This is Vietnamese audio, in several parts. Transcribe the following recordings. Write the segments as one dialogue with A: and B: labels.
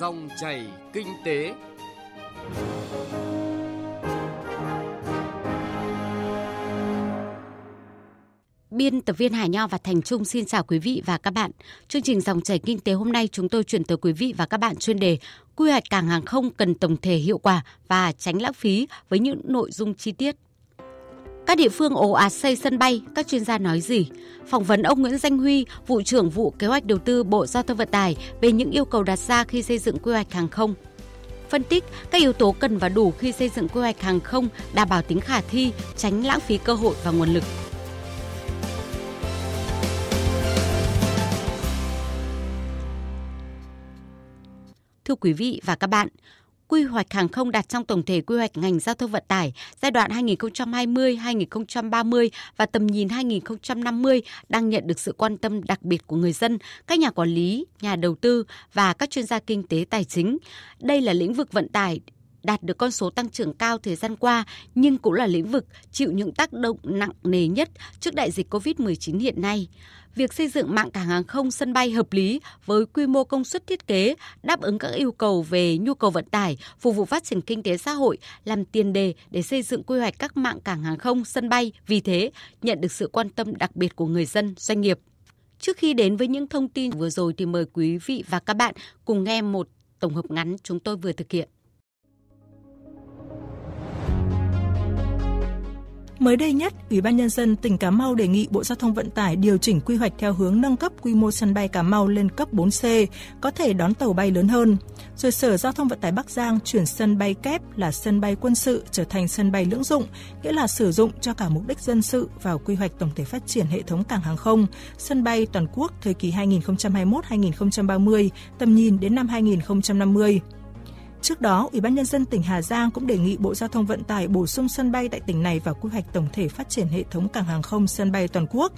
A: Dòng chảy kinh tế.
B: Biên tập viên Hải Nho và Thành Trung xin chào quý vị và các bạn. Chương trình Dòng chảy kinh tế hôm nay chúng tôi chuyển tới quý vị và các bạn chuyên đề Quy hoạch cảng hàng không cần tổng thể hiệu quả và tránh lãng phí với những nội dung chi tiết. Các địa phương ồ ạt xây sân bay, các chuyên gia nói gì? Phỏng vấn ông Nguyễn Danh Huy, vụ trưởng vụ kế hoạch đầu tư Bộ Giao thông Vận tải về những yêu cầu đặt ra khi xây dựng quy hoạch hàng không. Phân tích các yếu tố cần và đủ khi xây dựng quy hoạch hàng không đảm bảo tính khả thi, tránh lãng phí cơ hội và nguồn lực. Thưa quý vị và các bạn, quy hoạch hàng không đặt trong tổng thể quy hoạch ngành giao thông vận tải giai đoạn 2020-2030 và tầm nhìn 2050 đang nhận được sự quan tâm đặc biệt của người dân, các nhà quản lý, nhà đầu tư và các chuyên gia kinh tế tài chính. Đây là lĩnh vực vận tải đạt được con số tăng trưởng cao thời gian qua, nhưng cũng là lĩnh vực chịu những tác động nặng nề nhất trước đại dịch COVID-19 hiện nay việc xây dựng mạng cảng hàng không sân bay hợp lý với quy mô công suất thiết kế đáp ứng các yêu cầu về nhu cầu vận tải, phục vụ phát triển kinh tế xã hội làm tiền đề để xây dựng quy hoạch các mạng cảng hàng không sân bay. Vì thế, nhận được sự quan tâm đặc biệt của người dân, doanh nghiệp. Trước khi đến với những thông tin vừa rồi thì mời quý vị và các bạn cùng nghe một tổng hợp ngắn chúng tôi vừa thực hiện.
C: Mới đây nhất, Ủy ban Nhân dân tỉnh Cà Mau đề nghị Bộ Giao thông Vận tải điều chỉnh quy hoạch theo hướng nâng cấp quy mô sân bay Cà Mau lên cấp 4C, có thể đón tàu bay lớn hơn. Rồi Sở Giao thông Vận tải Bắc Giang chuyển sân bay kép là sân bay quân sự trở thành sân bay lưỡng dụng, nghĩa là sử dụng cho cả mục đích dân sự vào quy hoạch tổng thể phát triển hệ thống cảng hàng không, sân bay toàn quốc thời kỳ 2021-2030, tầm nhìn đến năm 2050. Trước đó, Ủy ban nhân dân tỉnh Hà Giang cũng đề nghị Bộ Giao thông Vận tải bổ sung sân bay tại tỉnh này vào quy hoạch tổng thể phát triển hệ thống cảng hàng không sân bay toàn quốc.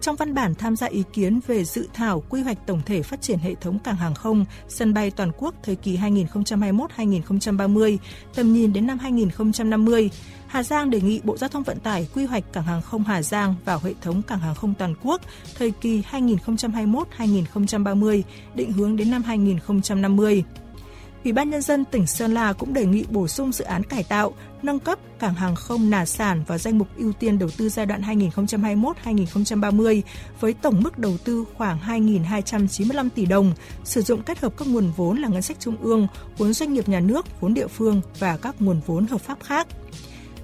C: Trong văn bản tham gia ý kiến về dự thảo quy hoạch tổng thể phát triển hệ thống cảng hàng không sân bay toàn quốc thời kỳ 2021-2030, tầm nhìn đến năm 2050, Hà Giang đề nghị Bộ Giao thông Vận tải quy hoạch cảng hàng không Hà Giang vào hệ thống cảng hàng không toàn quốc thời kỳ 2021-2030, định hướng đến năm 2050. Ủy ban Nhân dân tỉnh Sơn La cũng đề nghị bổ sung dự án cải tạo, nâng cấp cảng hàng không Nà Sản vào danh mục ưu tiên đầu tư giai đoạn 2021-2030 với tổng mức đầu tư khoảng 2.295 tỷ đồng, sử dụng kết hợp các nguồn vốn là ngân sách trung ương, vốn doanh nghiệp nhà nước, vốn địa phương và các nguồn vốn hợp pháp khác.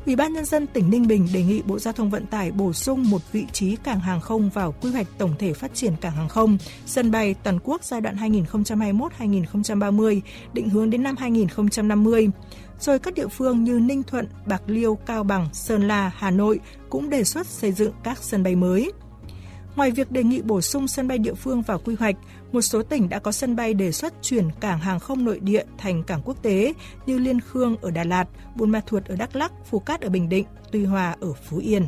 C: Ủy ban nhân dân tỉnh Ninh Bình đề nghị Bộ Giao thông Vận tải bổ sung một vị trí cảng hàng không vào quy hoạch tổng thể phát triển cảng hàng không, sân bay toàn quốc giai đoạn 2021-2030, định hướng đến năm 2050. Rồi các địa phương như Ninh Thuận, Bạc Liêu, Cao Bằng, Sơn La, Hà Nội cũng đề xuất xây dựng các sân bay mới. Ngoài việc đề nghị bổ sung sân bay địa phương vào quy hoạch, một số tỉnh đã có sân bay đề xuất chuyển cảng hàng không nội địa thành cảng quốc tế như Liên Khương ở Đà Lạt, Buôn Ma Thuột ở Đắk Lắk, Phú Cát ở Bình Định, Tuy Hòa ở Phú Yên.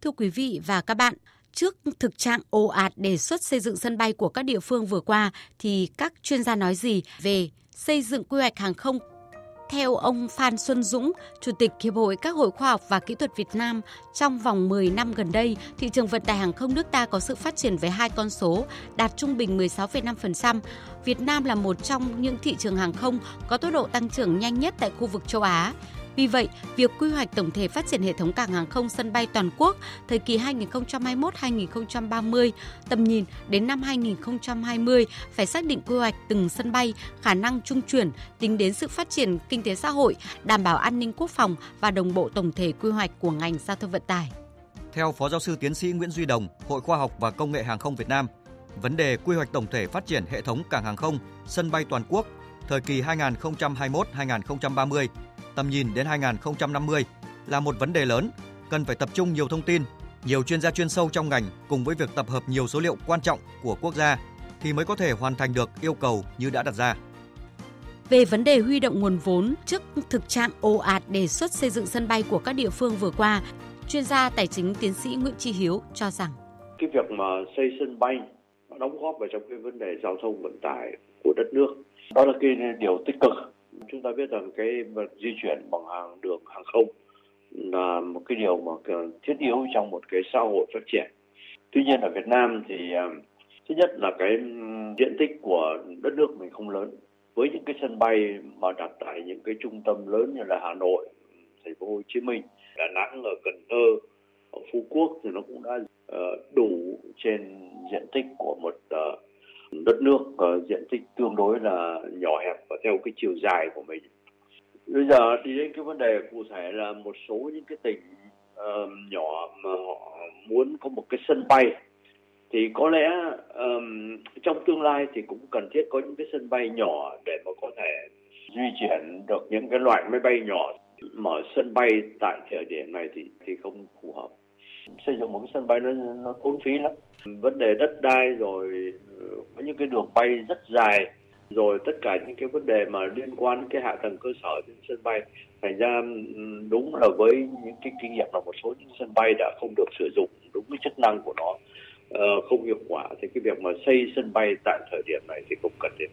B: Thưa quý vị và các bạn, trước thực trạng ồ ạt đề xuất xây dựng sân bay của các địa phương vừa qua thì các chuyên gia nói gì về xây dựng quy hoạch hàng không theo ông Phan Xuân Dũng, Chủ tịch Hiệp hội các hội khoa học và kỹ thuật Việt Nam, trong vòng 10 năm gần đây, thị trường vận tải hàng không nước ta có sự phát triển với hai con số, đạt trung bình 16,5%. Việt Nam là một trong những thị trường hàng không có tốc độ tăng trưởng nhanh nhất tại khu vực châu Á. Vì vậy, việc quy hoạch tổng thể phát triển hệ thống cảng hàng không sân bay toàn quốc thời kỳ 2021-2030, tầm nhìn đến năm 2020 phải xác định quy hoạch từng sân bay, khả năng trung chuyển, tính đến sự phát triển kinh tế xã hội, đảm bảo an ninh quốc phòng và đồng bộ tổng thể quy hoạch của ngành giao thông vận tải.
D: Theo Phó Giáo sư Tiến sĩ Nguyễn Duy Đồng, Hội Khoa học và Công nghệ Hàng không Việt Nam, vấn đề quy hoạch tổng thể phát triển hệ thống cảng hàng không, sân bay toàn quốc thời kỳ 2021-2030 tầm nhìn đến 2050 là một vấn đề lớn, cần phải tập trung nhiều thông tin, nhiều chuyên gia chuyên sâu trong ngành cùng với việc tập hợp nhiều số liệu quan trọng của quốc gia thì mới có thể hoàn thành được yêu cầu như đã đặt ra.
B: Về vấn đề huy động nguồn vốn trước thực trạng ồ ạt đề xuất xây dựng sân bay của các địa phương vừa qua, chuyên gia tài chính tiến sĩ Nguyễn Chi Hiếu cho rằng
E: cái việc mà xây sân bay nó đóng góp vào trong cái vấn đề giao thông vận tải của đất nước đó là cái điều tích cực chúng ta biết rằng cái di chuyển bằng hàng đường hàng không là một cái điều mà thiết yếu trong một cái xã hội phát triển. Tuy nhiên ở Việt Nam thì à, thứ nhất là cái ừ, diện tích của đất nước mình không lớn. Với những cái sân bay mà đặt tại những cái trung tâm lớn như là Hà Nội, thành phố Hồ Chí Minh, Đà Nẵng ở Cần Thơ, ở Phú Quốc thì nó cũng đã ờ, đủ trên diện tích của một ờ, đất nước uh, diện tích tương đối là nhỏ hẹp và theo cái chiều dài của mình. Bây giờ thì đến cái vấn đề cụ thể là một số những cái tỉnh uh, nhỏ mà họ muốn có một cái sân bay thì có lẽ um, trong tương lai thì cũng cần thiết có những cái sân bay nhỏ để mà có thể di chuyển được những cái loại máy bay nhỏ mở sân bay tại thời điểm này thì thì không phù hợp xây dựng một cái sân bay nó nó tốn phí lắm vấn đề đất đai rồi có những cái đường bay rất dài rồi tất cả những cái vấn đề mà liên quan đến cái hạ tầng cơ sở trên sân bay thành ra đúng là với những cái kinh nghiệm là một số những sân bay đã không được sử dụng đúng cái chức năng của nó ờ, không hiệu quả thì cái việc mà xây sân bay tại thời điểm này thì cũng cần thiết.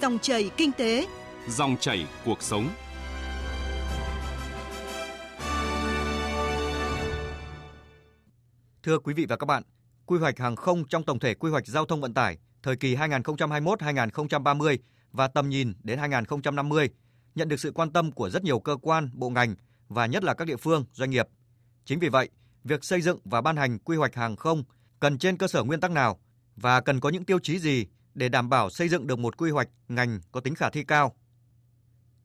F: Dòng chảy kinh tế,
A: dòng chảy cuộc sống.
D: Thưa quý vị và các bạn, quy hoạch hàng không trong tổng thể quy hoạch giao thông vận tải thời kỳ 2021-2030 và tầm nhìn đến 2050 nhận được sự quan tâm của rất nhiều cơ quan, bộ ngành và nhất là các địa phương, doanh nghiệp. Chính vì vậy, việc xây dựng và ban hành quy hoạch hàng không cần trên cơ sở nguyên tắc nào và cần có những tiêu chí gì để đảm bảo xây dựng được một quy hoạch ngành có tính khả thi cao.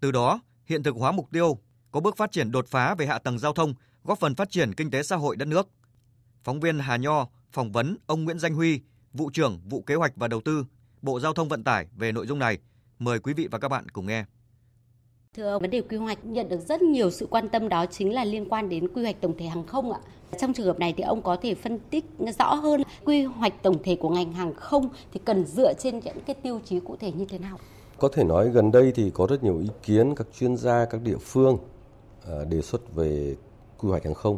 D: Từ đó, hiện thực hóa mục tiêu, có bước phát triển đột phá về hạ tầng giao thông, góp phần phát triển kinh tế xã hội đất nước. Phóng viên Hà Nho phỏng vấn ông Nguyễn Danh Huy, vụ trưởng vụ kế hoạch và đầu tư, Bộ Giao thông Vận tải về nội dung này. Mời quý vị và các bạn cùng nghe.
B: Thưa ông, vấn đề quy hoạch nhận được rất nhiều sự quan tâm đó chính là liên quan đến quy hoạch tổng thể hàng không ạ. Trong trường hợp này thì ông có thể phân tích rõ hơn quy hoạch tổng thể của ngành hàng không thì cần dựa trên những cái tiêu chí cụ thể như thế nào?
G: Có thể nói gần đây thì có rất nhiều ý kiến các chuyên gia, các địa phương à, đề xuất về quy hoạch hàng không.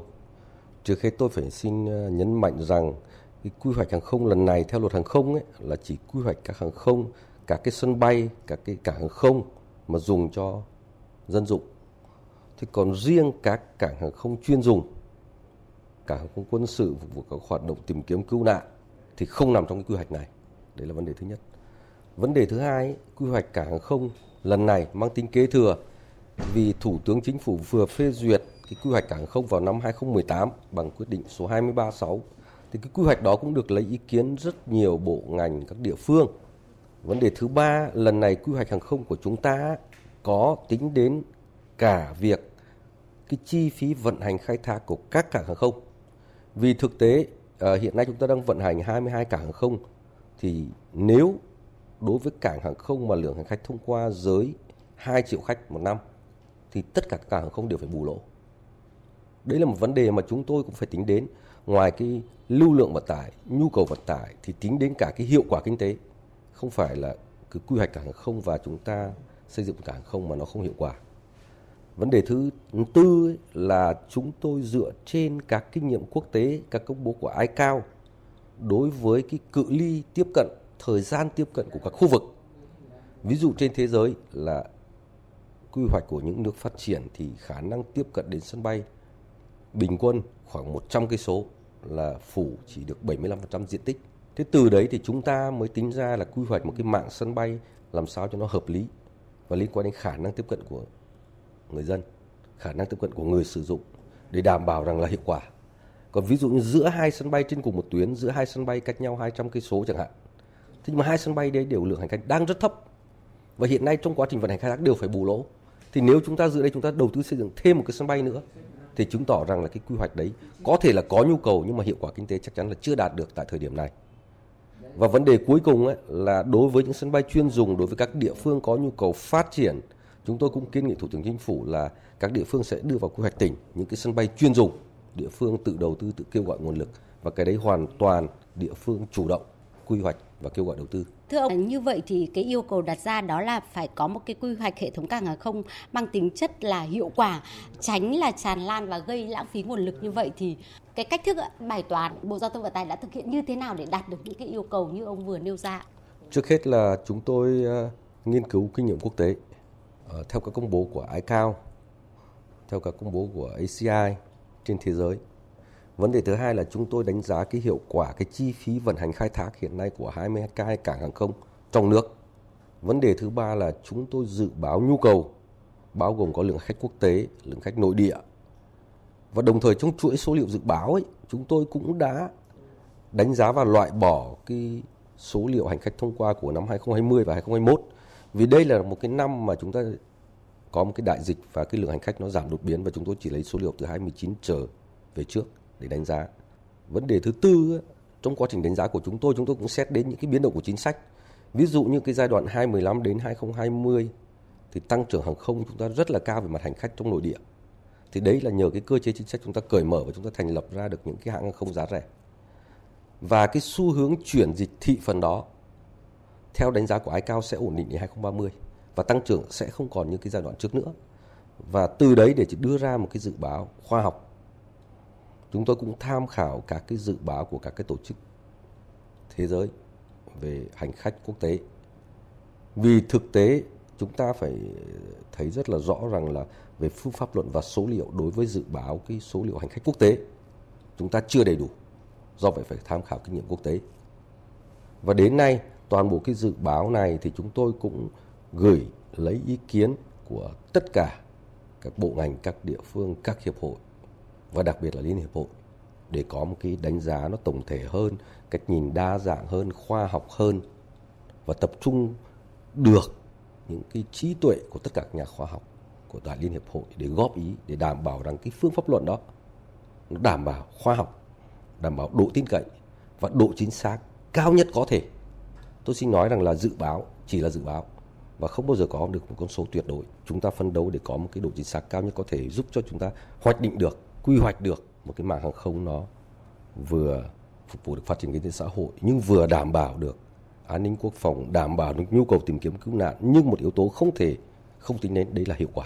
G: Trước hết tôi phải xin à, nhấn mạnh rằng cái quy hoạch hàng không lần này theo luật hàng không ấy là chỉ quy hoạch các hàng không, các cái sân bay, các cái cảng hàng không mà dùng cho dân dụng. Thế còn riêng các cảng hàng không chuyên dùng, cảng hàng không quân sự phục vụ các hoạt động tìm kiếm cứu nạn thì không nằm trong cái quy hoạch này. Đấy là vấn đề thứ nhất. Vấn đề thứ hai, quy hoạch cảng hàng không lần này mang tính kế thừa vì Thủ tướng Chính phủ vừa phê duyệt cái quy hoạch cảng hàng không vào năm 2018 bằng quyết định số 236. Thì cái quy hoạch đó cũng được lấy ý kiến rất nhiều bộ ngành các địa phương. Vấn đề thứ ba, lần này quy hoạch hàng không của chúng ta có tính đến cả việc cái chi phí vận hành khai thác của các cảng hàng không. Vì thực tế ờ, hiện nay chúng ta đang vận hành 22 cảng hàng không thì nếu đối với cảng hàng không mà lượng hành khách thông qua dưới 2 triệu khách một năm thì tất cả các cảng hàng không đều phải bù lỗ. Đấy là một vấn đề mà chúng tôi cũng phải tính đến. Ngoài cái lưu lượng vận tải, nhu cầu vận tải thì tính đến cả cái hiệu quả kinh tế. Không phải là cứ quy hoạch cảng hàng không và chúng ta xây dựng cảng không mà nó không hiệu quả. Vấn đề thứ tư ấy là chúng tôi dựa trên các kinh nghiệm quốc tế, các công bố của ICAO đối với cái cự ly tiếp cận, thời gian tiếp cận của các khu vực. Ví dụ trên thế giới là quy hoạch của những nước phát triển thì khả năng tiếp cận đến sân bay bình quân khoảng 100 cây số là phủ chỉ được 75% diện tích. Thế từ đấy thì chúng ta mới tính ra là quy hoạch một cái mạng sân bay làm sao cho nó hợp lý và liên quan đến khả năng tiếp cận của người dân, khả năng tiếp cận của người sử dụng để đảm bảo rằng là hiệu quả. Còn ví dụ như giữa hai sân bay trên cùng một tuyến, giữa hai sân bay cách nhau 200 cây số chẳng hạn. Thế nhưng mà hai sân bay đấy đều lượng hành khách đang rất thấp. Và hiện nay trong quá trình vận hành khai thác đều phải bù lỗ. Thì nếu chúng ta dự đây chúng ta đầu tư xây dựng thêm một cái sân bay nữa thì chứng tỏ rằng là cái quy hoạch đấy có thể là có nhu cầu nhưng mà hiệu quả kinh tế chắc chắn là chưa đạt được tại thời điểm này. Và vấn đề cuối cùng ấy là đối với những sân bay chuyên dùng, đối với các địa phương có nhu cầu phát triển, chúng tôi cũng kiến nghị Thủ tướng Chính phủ là các địa phương sẽ đưa vào quy hoạch tỉnh những cái sân bay chuyên dùng, địa phương tự đầu tư, tự kêu gọi nguồn lực và cái đấy hoàn toàn địa phương chủ động quy hoạch và kêu gọi đầu tư.
B: Thưa ông, như vậy thì cái yêu cầu đặt ra đó là phải có một cái quy hoạch hệ thống cảng hàng không mang tính chất là hiệu quả, tránh là tràn lan và gây lãng phí nguồn lực như vậy thì cái cách thức bài toán Bộ Giao thông Vận tải đã thực hiện như thế nào để đạt được những cái yêu cầu như ông vừa nêu ra?
G: Trước hết là chúng tôi uh, nghiên cứu kinh nghiệm quốc tế uh, theo các công bố của ICAO, theo các công bố của ACI trên thế giới. Vấn đề thứ hai là chúng tôi đánh giá cái hiệu quả cái chi phí vận hành khai thác hiện nay của 22 cảng hàng không trong nước. Vấn đề thứ ba là chúng tôi dự báo nhu cầu bao gồm có lượng khách quốc tế, lượng khách nội địa. Và đồng thời trong chuỗi số liệu dự báo ấy, chúng tôi cũng đã đánh giá và loại bỏ cái số liệu hành khách thông qua của năm 2020 và 2021. Vì đây là một cái năm mà chúng ta có một cái đại dịch và cái lượng hành khách nó giảm đột biến và chúng tôi chỉ lấy số liệu từ 2019 trở về trước để đánh giá. Vấn đề thứ tư trong quá trình đánh giá của chúng tôi chúng tôi cũng xét đến những cái biến động của chính sách. Ví dụ như cái giai đoạn 2015 đến 2020 thì tăng trưởng hàng không chúng ta rất là cao về mặt hành khách trong nội địa. Thì đấy là nhờ cái cơ chế chính sách chúng ta cởi mở và chúng ta thành lập ra được những cái hãng hàng không giá rẻ. Và cái xu hướng chuyển dịch thị phần đó, theo đánh giá của ICAO sẽ ổn định đến 2030 và tăng trưởng sẽ không còn như cái giai đoạn trước nữa. Và từ đấy để chỉ đưa ra một cái dự báo khoa học chúng tôi cũng tham khảo các cái dự báo của các cái tổ chức thế giới về hành khách quốc tế. Vì thực tế chúng ta phải thấy rất là rõ rằng là về phương pháp luận và số liệu đối với dự báo cái số liệu hành khách quốc tế chúng ta chưa đầy đủ. Do vậy phải tham khảo kinh nghiệm quốc tế. Và đến nay toàn bộ cái dự báo này thì chúng tôi cũng gửi lấy ý kiến của tất cả các bộ ngành, các địa phương, các hiệp hội và đặc biệt là Liên Hiệp Hội để có một cái đánh giá nó tổng thể hơn, cách nhìn đa dạng hơn, khoa học hơn và tập trung được những cái trí tuệ của tất cả các nhà khoa học của Đại Liên Hiệp Hội để góp ý để đảm bảo rằng cái phương pháp luận đó nó đảm bảo khoa học, đảm bảo độ tin cậy và độ chính xác cao nhất có thể. Tôi xin nói rằng là dự báo chỉ là dự báo và không bao giờ có được một con số tuyệt đối. Chúng ta phân đấu để có một cái độ chính xác cao nhất có thể giúp cho chúng ta hoạch định được quy hoạch được một cái mạng hàng không nó vừa phục vụ được phát triển kinh tế xã hội nhưng vừa đảm bảo được an ninh quốc phòng, đảm bảo được nhu cầu tìm kiếm cứu nạn nhưng một yếu tố không thể không tính đến đấy là hiệu quả.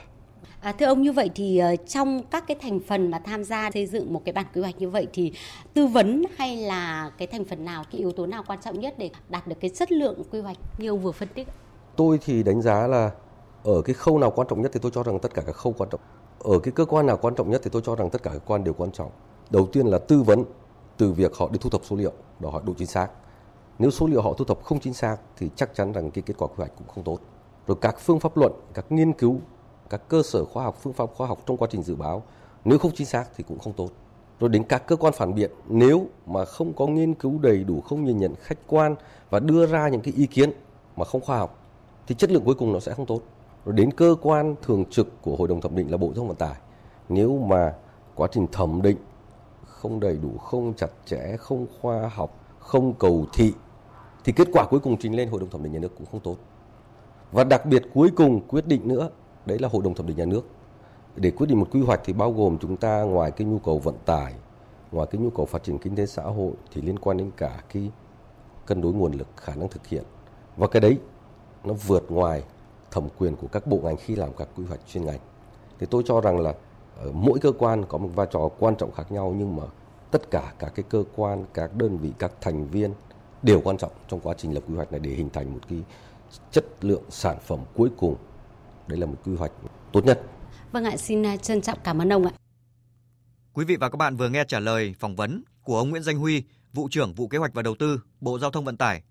B: À, thưa ông như vậy thì uh, trong các cái thành phần mà tham gia xây dựng một cái bản quy hoạch như vậy thì tư vấn hay là cái thành phần nào, cái yếu tố nào quan trọng nhất để đạt được cái chất lượng quy hoạch như ông vừa phân tích?
G: Tôi thì đánh giá là ở cái khâu nào quan trọng nhất thì tôi cho rằng tất cả các khâu quan trọng ở cái cơ quan nào quan trọng nhất thì tôi cho rằng tất cả các quan đều quan trọng. Đầu tiên là tư vấn từ việc họ đi thu thập số liệu, đòi hỏi độ chính xác. Nếu số liệu họ thu thập không chính xác thì chắc chắn rằng cái kết quả quy hoạch cũng không tốt. Rồi các phương pháp luận, các nghiên cứu, các cơ sở khoa học, phương pháp khoa học trong quá trình dự báo nếu không chính xác thì cũng không tốt. Rồi đến các cơ quan phản biện nếu mà không có nghiên cứu đầy đủ, không nhìn nhận khách quan và đưa ra những cái ý kiến mà không khoa học thì chất lượng cuối cùng nó sẽ không tốt rồi đến cơ quan thường trực của hội đồng thẩm định là bộ giao thông vận tải. Nếu mà quá trình thẩm định không đầy đủ, không chặt chẽ, không khoa học, không cầu thị, thì kết quả cuối cùng trình lên hội đồng thẩm định nhà nước cũng không tốt. Và đặc biệt cuối cùng quyết định nữa, đấy là hội đồng thẩm định nhà nước. Để quyết định một quy hoạch thì bao gồm chúng ta ngoài cái nhu cầu vận tải, ngoài cái nhu cầu phát triển kinh tế xã hội thì liên quan đến cả cái cân đối nguồn lực, khả năng thực hiện. Và cái đấy nó vượt ngoài thẩm quyền của các bộ ngành khi làm các quy hoạch chuyên ngành. Thì tôi cho rằng là ờ, mỗi cơ quan có một vai trò quan trọng khác nhau nhưng mà tất cả các cái cơ quan, các đơn vị, các thành viên đều quan trọng trong quá trình lập quy hoạch này để hình thành một cái chất lượng sản phẩm cuối cùng. Đây là một quy hoạch tốt nhất.
B: Vâng ạ, xin à, trân trọng cảm ơn ông ạ.
D: Quý vị và các bạn vừa nghe trả lời phỏng vấn của ông Nguyễn Danh Huy, vụ trưởng vụ kế hoạch và đầu tư, Bộ Giao thông Vận tải.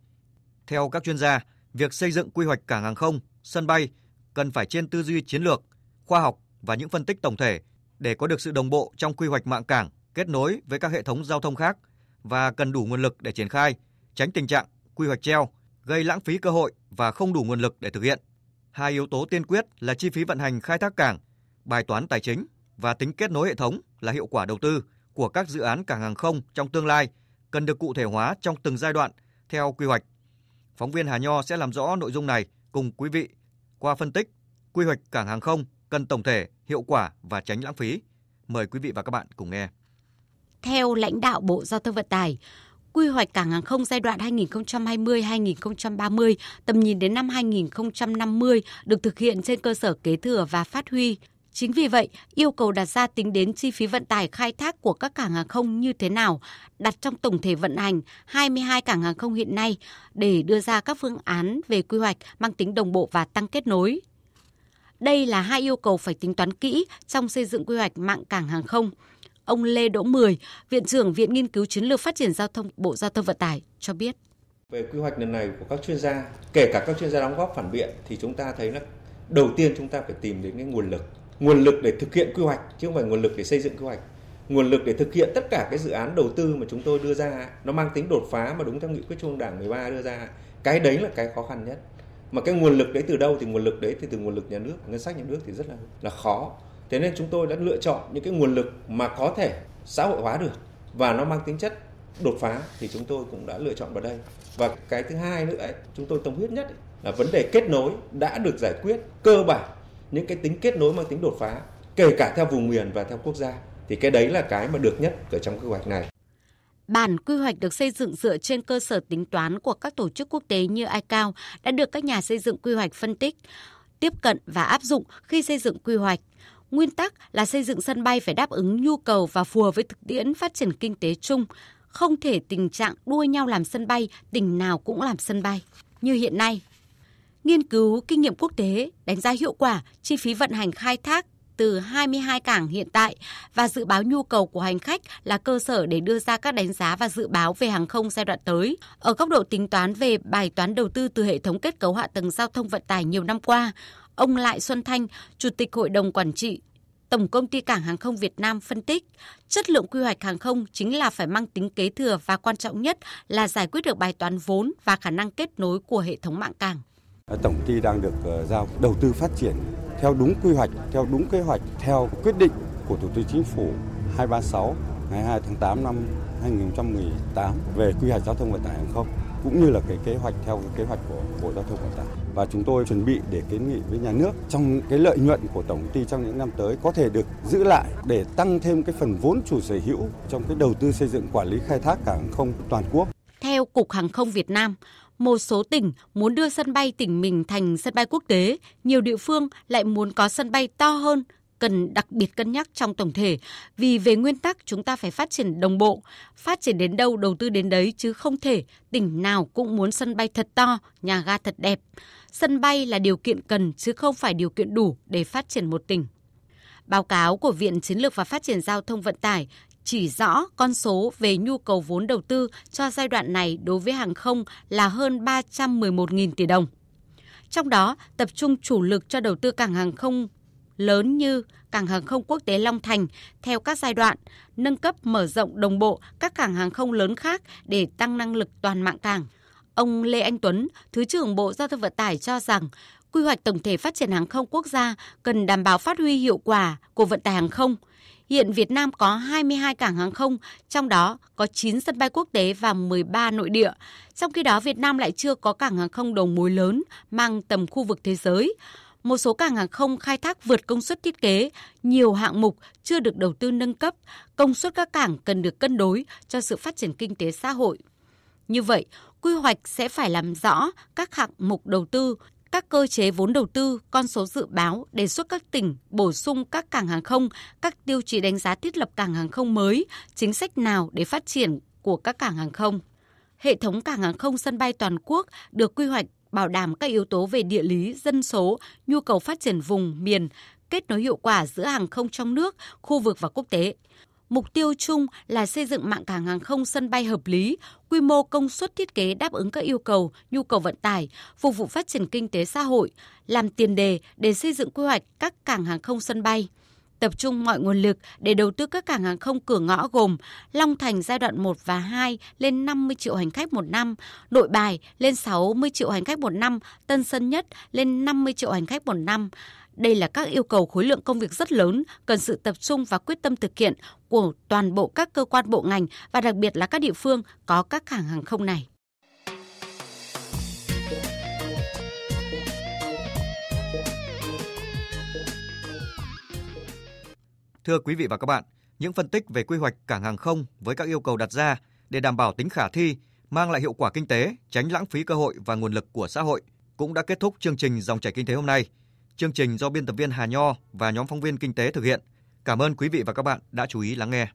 D: Theo các chuyên gia, việc xây dựng quy hoạch cảng hàng không sân bay cần phải trên tư duy chiến lược, khoa học và những phân tích tổng thể để có được sự đồng bộ trong quy hoạch mạng cảng kết nối với các hệ thống giao thông khác và cần đủ nguồn lực để triển khai, tránh tình trạng quy hoạch treo, gây lãng phí cơ hội và không đủ nguồn lực để thực hiện. Hai yếu tố tiên quyết là chi phí vận hành khai thác cảng, bài toán tài chính và tính kết nối hệ thống là hiệu quả đầu tư của các dự án cảng hàng không trong tương lai cần được cụ thể hóa trong từng giai đoạn theo quy hoạch. Phóng viên Hà Nho sẽ làm rõ nội dung này cùng quý vị qua phân tích quy hoạch cảng hàng không cần tổng thể, hiệu quả và tránh lãng phí. Mời quý vị và các bạn cùng nghe.
B: Theo lãnh đạo Bộ Giao thông Vận tải, quy hoạch cảng hàng không giai đoạn 2020-2030, tầm nhìn đến năm 2050 được thực hiện trên cơ sở kế thừa và phát huy Chính vì vậy, yêu cầu đặt ra tính đến chi phí vận tải khai thác của các cảng hàng không như thế nào, đặt trong tổng thể vận hành 22 cảng hàng không hiện nay để đưa ra các phương án về quy hoạch mang tính đồng bộ và tăng kết nối. Đây là hai yêu cầu phải tính toán kỹ trong xây dựng quy hoạch mạng cảng hàng không. Ông Lê Đỗ Mười, Viện trưởng Viện Nghiên cứu Chiến lược Phát triển Giao thông Bộ Giao thông Vận tải cho biết.
H: Về quy hoạch lần này của các chuyên gia, kể cả các chuyên gia đóng góp phản biện thì chúng ta thấy là đầu tiên chúng ta phải tìm đến cái nguồn lực. Nguồn lực để thực hiện quy hoạch chứ không phải nguồn lực để xây dựng quy hoạch. Nguồn lực để thực hiện tất cả cái dự án đầu tư mà chúng tôi đưa ra nó mang tính đột phá mà đúng theo nghị quyết Trung ương Đảng 13 đưa ra. Cái đấy là cái khó khăn nhất. Mà cái nguồn lực đấy từ đâu thì nguồn lực đấy thì từ nguồn lực nhà nước, ngân sách nhà nước thì rất là là khó. Thế nên chúng tôi đã lựa chọn những cái nguồn lực mà có thể xã hội hóa được và nó mang tính chất đột phá thì chúng tôi cũng đã lựa chọn vào đây. Và cái thứ hai nữa ấy, chúng tôi tâm huyết nhất ấy, là vấn đề kết nối đã được giải quyết cơ bản những cái tính kết nối mang tính đột phá kể cả theo vùng miền và theo quốc gia thì cái đấy là cái mà được nhất ở trong quy hoạch này.
B: Bản quy hoạch được xây dựng dựa trên cơ sở tính toán của các tổ chức quốc tế như ICAO đã được các nhà xây dựng quy hoạch phân tích, tiếp cận và áp dụng khi xây dựng quy hoạch. Nguyên tắc là xây dựng sân bay phải đáp ứng nhu cầu và phù hợp với thực tiễn phát triển kinh tế chung, không thể tình trạng đua nhau làm sân bay, tỉnh nào cũng làm sân bay. Như hiện nay, nghiên cứu kinh nghiệm quốc tế, đánh giá hiệu quả, chi phí vận hành khai thác từ 22 cảng hiện tại và dự báo nhu cầu của hành khách là cơ sở để đưa ra các đánh giá và dự báo về hàng không giai đoạn tới. Ở góc độ tính toán về bài toán đầu tư từ hệ thống kết cấu hạ tầng giao thông vận tải nhiều năm qua, ông Lại Xuân Thanh, Chủ tịch Hội đồng Quản trị Tổng công ty Cảng hàng không Việt Nam phân tích, chất lượng quy hoạch hàng không chính là phải mang tính kế thừa và quan trọng nhất là giải quyết được bài toán vốn và khả năng kết nối của hệ thống mạng cảng.
I: Ờ, tổng ty đang được ờ, giao đầu tư phát triển theo đúng quy hoạch, theo đúng kế hoạch, theo quyết định của Thủ tướng Chính phủ 236 ngày 2 tháng 8 năm 2018 về quy hoạch giao thông vận tải hàng không cũng như là cái kế hoạch theo cái kế hoạch của Bộ Giao thông Vận tải. Và chúng tôi chuẩn bị để kiến nghị với nhà nước trong cái lợi nhuận của tổng ty trong những năm tới có thể được giữ lại để tăng thêm cái phần vốn chủ sở hữu trong cái đầu tư xây dựng quản lý khai thác cảng không toàn quốc.
B: Theo Cục Hàng không Việt Nam, một số tỉnh muốn đưa sân bay tỉnh mình thành sân bay quốc tế, nhiều địa phương lại muốn có sân bay to hơn, cần đặc biệt cân nhắc trong tổng thể vì về nguyên tắc chúng ta phải phát triển đồng bộ, phát triển đến đâu đầu tư đến đấy chứ không thể tỉnh nào cũng muốn sân bay thật to, nhà ga thật đẹp. Sân bay là điều kiện cần chứ không phải điều kiện đủ để phát triển một tỉnh. Báo cáo của Viện Chiến lược và Phát triển Giao thông Vận tải chỉ rõ con số về nhu cầu vốn đầu tư cho giai đoạn này đối với hàng không là hơn 311.000 tỷ đồng. Trong đó, tập trung chủ lực cho đầu tư cảng hàng không lớn như cảng hàng không quốc tế Long Thành theo các giai đoạn, nâng cấp mở rộng đồng bộ các cảng hàng không lớn khác để tăng năng lực toàn mạng cảng. Ông Lê Anh Tuấn, Thứ trưởng Bộ Giao thông Vận tải cho rằng quy hoạch tổng thể phát triển hàng không quốc gia cần đảm bảo phát huy hiệu quả của vận tải hàng không. Hiện Việt Nam có 22 cảng hàng không, trong đó có 9 sân bay quốc tế và 13 nội địa. Trong khi đó, Việt Nam lại chưa có cảng hàng không đầu mối lớn mang tầm khu vực thế giới một số cảng hàng không khai thác vượt công suất thiết kế, nhiều hạng mục chưa được đầu tư nâng cấp, công suất các cảng cần được cân đối cho sự phát triển kinh tế xã hội. Như vậy, quy hoạch sẽ phải làm rõ các hạng mục đầu tư, các cơ chế vốn đầu tư, con số dự báo, đề xuất các tỉnh bổ sung các cảng hàng không, các tiêu chí đánh giá thiết lập cảng hàng không mới, chính sách nào để phát triển của các cảng hàng không. Hệ thống cảng hàng không sân bay toàn quốc được quy hoạch bảo đảm các yếu tố về địa lý, dân số, nhu cầu phát triển vùng, miền, kết nối hiệu quả giữa hàng không trong nước, khu vực và quốc tế. Mục tiêu chung là xây dựng mạng cảng hàng không sân bay hợp lý, quy mô công suất thiết kế đáp ứng các yêu cầu, nhu cầu vận tải, phục vụ phát triển kinh tế xã hội, làm tiền đề để xây dựng quy hoạch các cảng hàng không sân bay tập trung mọi nguồn lực để đầu tư các cảng hàng không cửa ngõ gồm Long Thành giai đoạn 1 và 2 lên 50 triệu hành khách một năm, Nội Bài lên 60 triệu hành khách một năm, Tân Sơn Nhất lên 50 triệu hành khách một năm. Đây là các yêu cầu khối lượng công việc rất lớn, cần sự tập trung và quyết tâm thực hiện của toàn bộ các cơ quan bộ ngành và đặc biệt là các địa phương có các cảng hàng không này.
D: Thưa quý vị và các bạn, những phân tích về quy hoạch cảng hàng không với các yêu cầu đặt ra để đảm bảo tính khả thi, mang lại hiệu quả kinh tế, tránh lãng phí cơ hội và nguồn lực của xã hội cũng đã kết thúc chương trình dòng chảy kinh tế hôm nay. Chương trình do biên tập viên Hà Nho và nhóm phóng viên kinh tế thực hiện. Cảm ơn quý vị và các bạn đã chú ý lắng nghe.